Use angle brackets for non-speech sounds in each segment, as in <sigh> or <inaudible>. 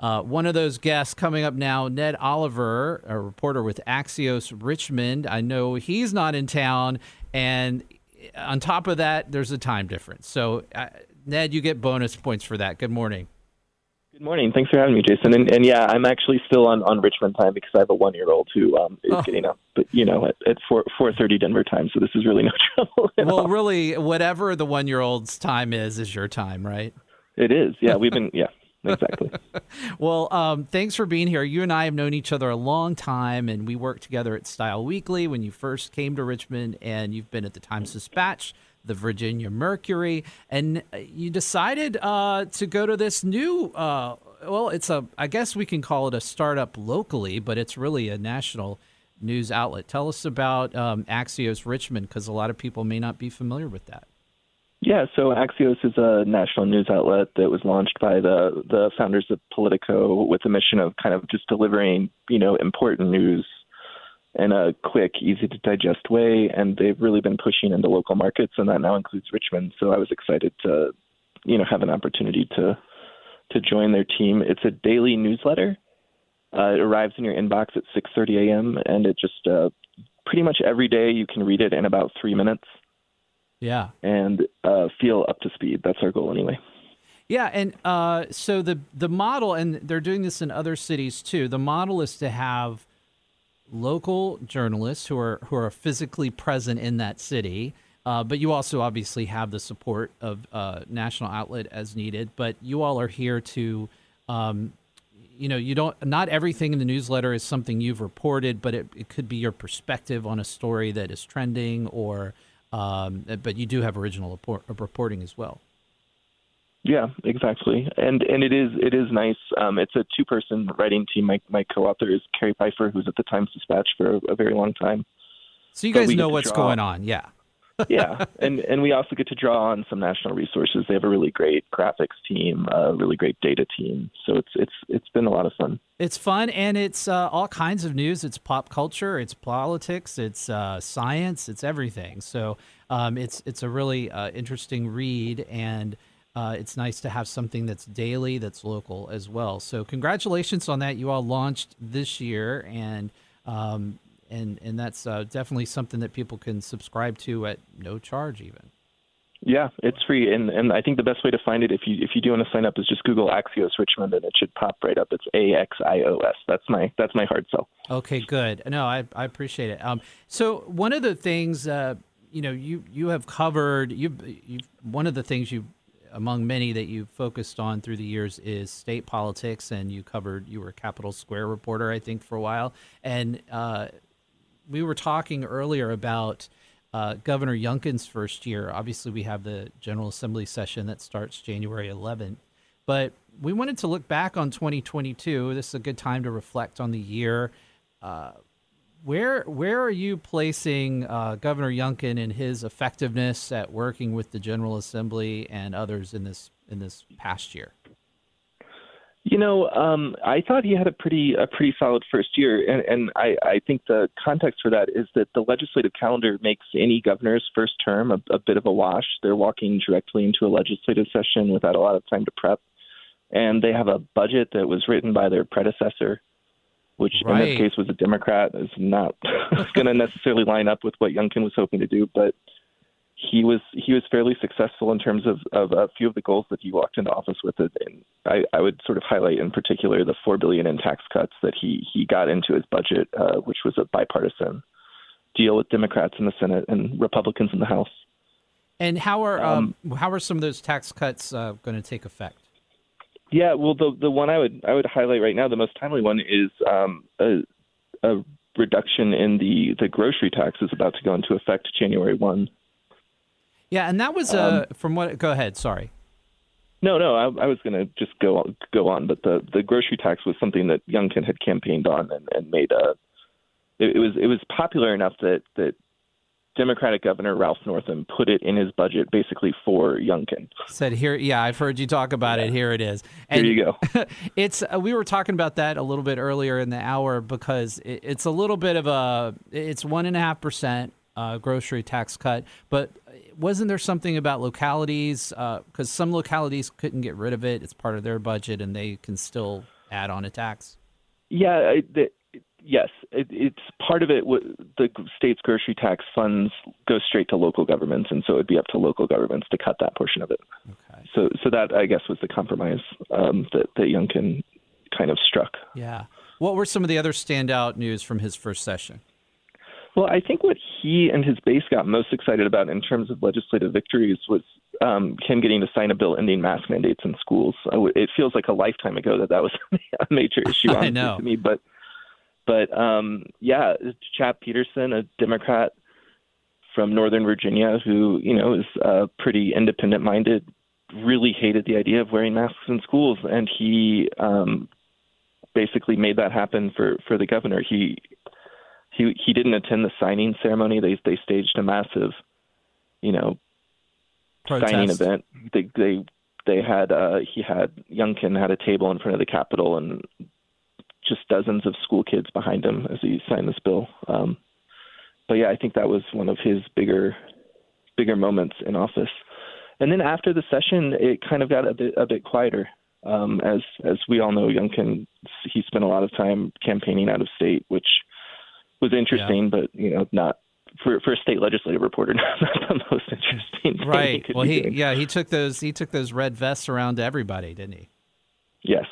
Uh, one of those guests coming up now, Ned Oliver, a reporter with Axios Richmond. I know he's not in town, and on top of that, there's a time difference. So, uh, Ned, you get bonus points for that. Good morning. Good morning. Thanks for having me, Jason. And, and yeah, I'm actually still on, on Richmond time because I have a one year old who um, is oh. getting up, but you know, at, at four four thirty Denver time. So this is really no <laughs> trouble. well, all. really, whatever the one year old's time is, is your time, right? It is. Yeah, we've been. Yeah, exactly. <laughs> well, um, thanks for being here. You and I have known each other a long time, and we worked together at Style Weekly when you first came to Richmond, and you've been at the Times Dispatch, the Virginia Mercury, and you decided uh, to go to this new. Uh, well, it's a. I guess we can call it a startup locally, but it's really a national news outlet. Tell us about um, Axios Richmond, because a lot of people may not be familiar with that. Yeah, so Axios is a national news outlet that was launched by the the founders of Politico with the mission of kind of just delivering, you know, important news in a quick, easy to digest way. And they've really been pushing into local markets, and that now includes Richmond. So I was excited to, you know, have an opportunity to to join their team. It's a daily newsletter. Uh, it arrives in your inbox at 6:30 a.m. and it just uh, pretty much every day you can read it in about three minutes. Yeah. And uh, feel up to speed. That's our goal anyway. Yeah, and uh, so the the model, and they're doing this in other cities too. The model is to have local journalists who are who are physically present in that city, uh, but you also obviously have the support of uh, national outlet as needed. But you all are here to, um, you know, you don't. Not everything in the newsletter is something you've reported, but it, it could be your perspective on a story that is trending or um, but you do have original report, reporting as well. Yeah, exactly, and and it is it is nice. Um, it's a two person writing team. My my co-author is Karri Peifer, who's at the Times Dispatch for a, a very long time. So you guys know what's going on, yeah yeah, and and we also get to draw on some national resources. They have a really great graphics team, a really great data team. So it's it's it's been a lot of fun. It's fun, and it's uh, all kinds of news. It's pop culture, it's politics, it's uh, science, it's everything. So um, it's it's a really uh, interesting read, and uh, it's nice to have something that's daily, that's local as well. So congratulations on that! You all launched this year, and um, and and that's uh, definitely something that people can subscribe to at no charge even. Yeah, it's free, and and I think the best way to find it if you if you do want to sign up is just Google Axios Richmond, and it should pop right up. It's A X I O S. That's my that's my hard sell. Okay, good. No, I I appreciate it. Um, so one of the things, uh, you know, you you have covered you you one of the things you among many that you focused on through the years is state politics, and you covered you were a Capitol Square reporter, I think, for a while, and uh, we were talking earlier about uh, Governor Youngkin's first year. Obviously, we have the General Assembly session that starts January 11th, but we wanted to look back on 2022. This is a good time to reflect on the year. Uh, where where are you placing uh, Governor Youngkin and his effectiveness at working with the General Assembly and others in this in this past year? You know, um, I thought he had a pretty a pretty solid first year, and, and I, I think the context for that is that the legislative calendar makes any governor's first term a, a bit of a wash. They're walking directly into a legislative session without a lot of time to prep, and they have a budget that was written by their predecessor, which right. in this case was a Democrat, is not <laughs> going to necessarily line up with what Youngkin was hoping to do, but he was he was fairly successful in terms of, of a few of the goals that he walked into office with. And I, I would sort of highlight in particular the four billion in tax cuts that he he got into his budget, uh, which was a bipartisan deal with Democrats in the Senate and Republicans in the House. And how are um, um, how are some of those tax cuts uh, going to take effect? Yeah, well, the the one I would I would highlight right now, the most timely one is um, a, a reduction in the the grocery tax is about to go into effect January one. Yeah, and that was uh, um, from what. Go ahead. Sorry. No, no, I, I was going to just go on, go on, but the the grocery tax was something that Youngkin had campaigned on and, and made a. It, it was it was popular enough that that Democratic Governor Ralph Northam put it in his budget basically for Youngkin. Said here, yeah, I've heard you talk about it. Here it is. And Here you go. <laughs> it's uh, we were talking about that a little bit earlier in the hour because it, it's a little bit of a it's one and a half percent uh, grocery tax cut, but wasn't there something about localities because some localities couldn't get rid of it? It's part of their budget and they can still add on a tax. Yeah, I, the, yes, it, it's part of it. The state's grocery tax funds go straight to local governments, and so it'd be up to local governments to cut that portion of it. Okay. So, so that I guess was the compromise um, that that Youngkin kind of struck. Yeah. What were some of the other standout news from his first session? Well, I think what he and his base got most excited about in terms of legislative victories was um, him getting to sign a bill ending mask mandates in schools. It feels like a lifetime ago that that was <laughs> a major issue <laughs> I know. to me, but but um, yeah, Chap Petersen, a Democrat from Northern Virginia, who you know is uh, pretty independent-minded, really hated the idea of wearing masks in schools, and he um, basically made that happen for for the governor. He he he didn't attend the signing ceremony. They they staged a massive, you know, signing event. They they they had uh he had Youngkin had a table in front of the Capitol and just dozens of school kids behind him as he signed this bill. Um but yeah, I think that was one of his bigger bigger moments in office. And then after the session, it kind of got a bit a bit quieter. Um, as as we all know, Youngkin he spent a lot of time campaigning out of state, which was interesting, but you know not for for a state legislative reporter, <laughs> not the most interesting. thing he Right. could Well, he doing. yeah he took those he took those red vests around to everybody, didn't he? Yes,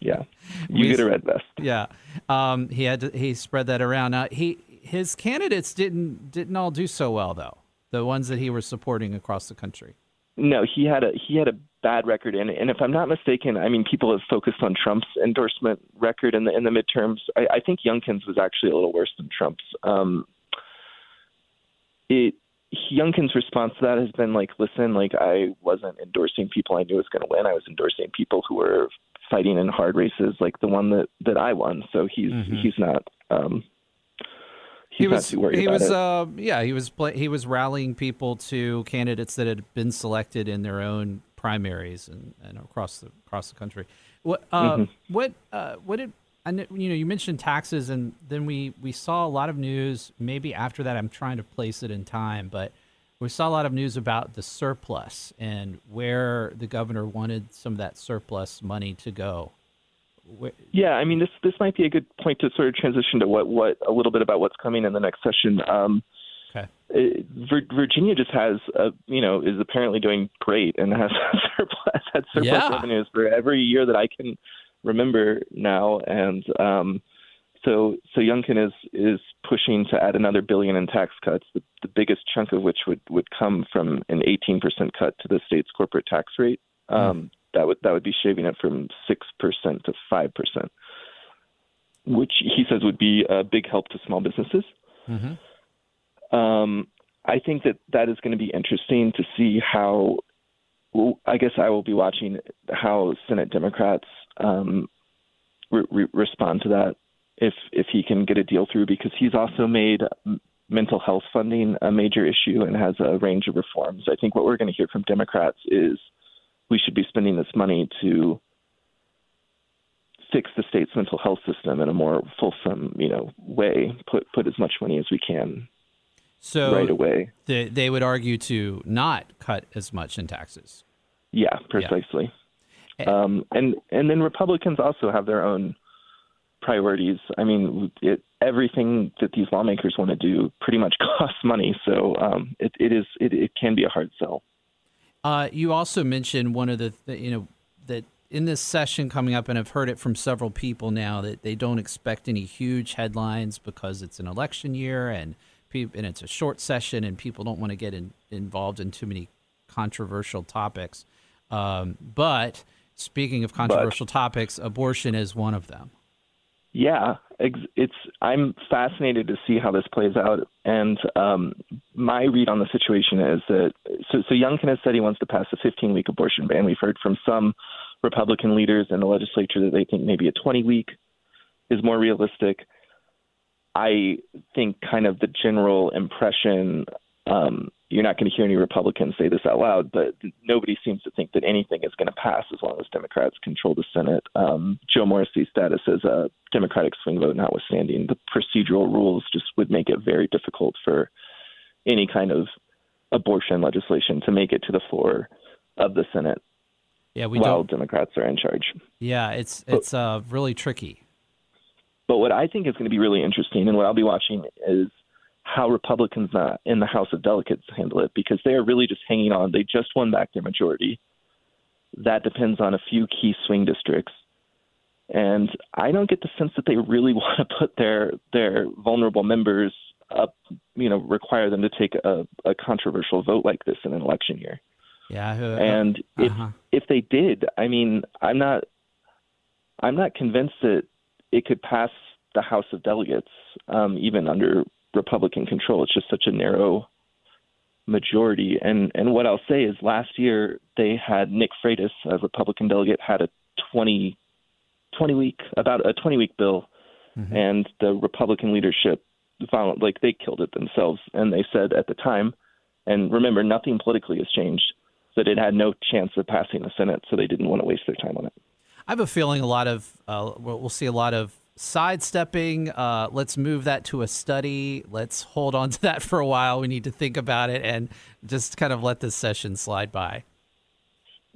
yeah, <laughs> you We- get a red vest. Yeah. Um, he had to, he spread that around. Now he his candidates didn't didn't all do so well though. The ones that he was supporting across the country. No, he had a he had a bad record, and and if I'm not mistaken, I mean people have focused on Trump's endorsement record in the in the midterms. I, I think Youngkin's was actually a little worse than Trump's. Um, it Youngkin's response to that has been like, listen, like I wasn't endorsing people I knew was going to win. I was endorsing people who were fighting in hard races, like the one that that I won. So he's he's not um, he was he was uh yeah he was pla he was rallying people to candidates that had been selected in their own primaries and, and across the across the country. What uh, Mm-hmm. what uh, what did kn- you know you mentioned taxes and then we we saw a lot of news maybe after that I'm trying to place it in time but we saw a lot of news about the surplus and where the governor wanted some of that surplus money to go. Yeah, I mean this this might be a good point to sort of transition to what what a little bit about what's coming in the next session. Um, okay. it, Virginia just has a you know is apparently doing great and has <laughs> surplus had surplus Yeah. revenues for every year that I can remember now, and um, so so Youngkin is is pushing to add another billion in tax cuts, the, the biggest chunk of which would would come from an 18% cut to the state's corporate tax rate. Um, That would that would be shaving it from six percent to five percent, which he says would be a big help to small businesses. Um, I think that that is going to be interesting to see how. Well, I guess I will be watching how Senate Democrats um, re- re- respond to that if if he can get a deal through because he's also made mental health funding a major issue and has a range of reforms. I think what we're going to hear from Democrats is we should be spending this money to fix the state's mental health system in a more fulsome, you know, way. Put put as much money as we can So right away. They, they would argue to not cut as much in taxes. Yeah, precisely. Eh. Um, and and then Republicans also have their own priorities. I mean, it, everything that these lawmakers want to do pretty much <laughs> costs money. So um, it, it is it, it can be a hard sell. Uh, you also mentioned one of the, th- you know, that in this session coming up, and I've heard it from several people now that they don't expect any huge headlines because it's an election year and peop and it's a short session and people don't want to get in, involved in too many controversial topics. Um, but speaking of controversial topics, abortion is one of them. Yeah, it's. I'm fascinated to see how this plays out, and um, my read on the situation is that so, so Youngkin has said he wants to pass a 15-week abortion ban. We've heard from some Republican leaders in the legislature that they think maybe a 20-week is more realistic. I think kind of the general impression um, you're not going to hear any Republicans say this out loud, but nobody seems to think that anything is going to pass as long as Democrats control the Senate. Um, Joe Morrissey's status as a Democratic swing vote notwithstanding, the procedural rules just would make it very difficult for any kind of abortion legislation to make it to the floor of the Senate. Yeah, we while don't. Democrats are in charge. Yeah, it's it's uh, really tricky. But what I think is going to be really interesting, and what I'll be watching is how Republicans in the House of Delegates handle it because they are really just hanging on. They just won back their majority. That depends on a few key swing districts. And I don't get the sense that they really <laughs> want to put their their vulnerable members up, you know, require them to take a, a controversial vote like this in an election year. Yeah, uh, and if uh-huh. if they did, I mean, I'm not I'm not convinced that it could pass the House of Delegates, um, even under Republican control. It's just such a narrow majority. And and what I'll say is, last year they had Nick Freitas, a Republican delegate, had a 20, 20 week about a 20 week bill, mm-hmm. and the Republican leadership found like they killed it themselves. And they said at the time, and remember, nothing politically has changed, that it had no chance of passing the Senate, so they didn't want to waste their time on it. I have a feeling a lot of uh, we'll see a lot of sidestepping. Uh, let's move that to a study. Let's hold on to that for a while. We need to think about it and just kind of let this session slide by.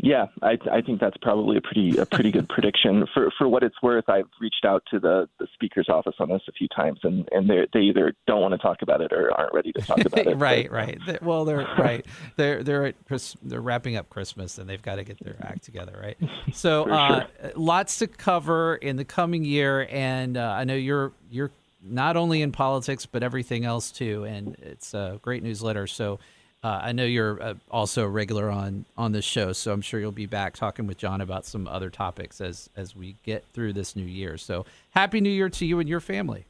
Yeah, I, I think that's probably a pretty a pretty good prediction. For for what it's worth, I've reached out to the, the speaker's office on this a few times, and and they they either don't want to talk about it or aren't ready to talk about it. <laughs> right, right. Well, they're right. They're they're they're wrapping up Christmas, and they've got to get their act together, right? <laughs> So, uh, sure. lots to cover in the coming year, and uh, I know you're you're not only in politics but everything else too, and it's a great newsletter. So uh, I know you're uh, also a regular on on this show, so I'm sure you'll be back talking with John about some other topics as as we get through this new year. So happy New Year to you and your family.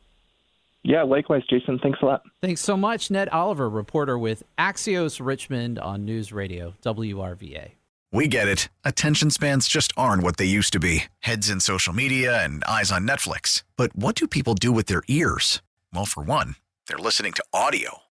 Yeah, likewise, Jason. Thanks a lot. Thanks so much, Ned Oliver, reporter with Axios Richmond on News Radio WRVA. We get it. Attention spans just aren't what they used to be. Heads in social media and eyes on Netflix. But what do people do with their ears? Well, for one, they're listening to audio.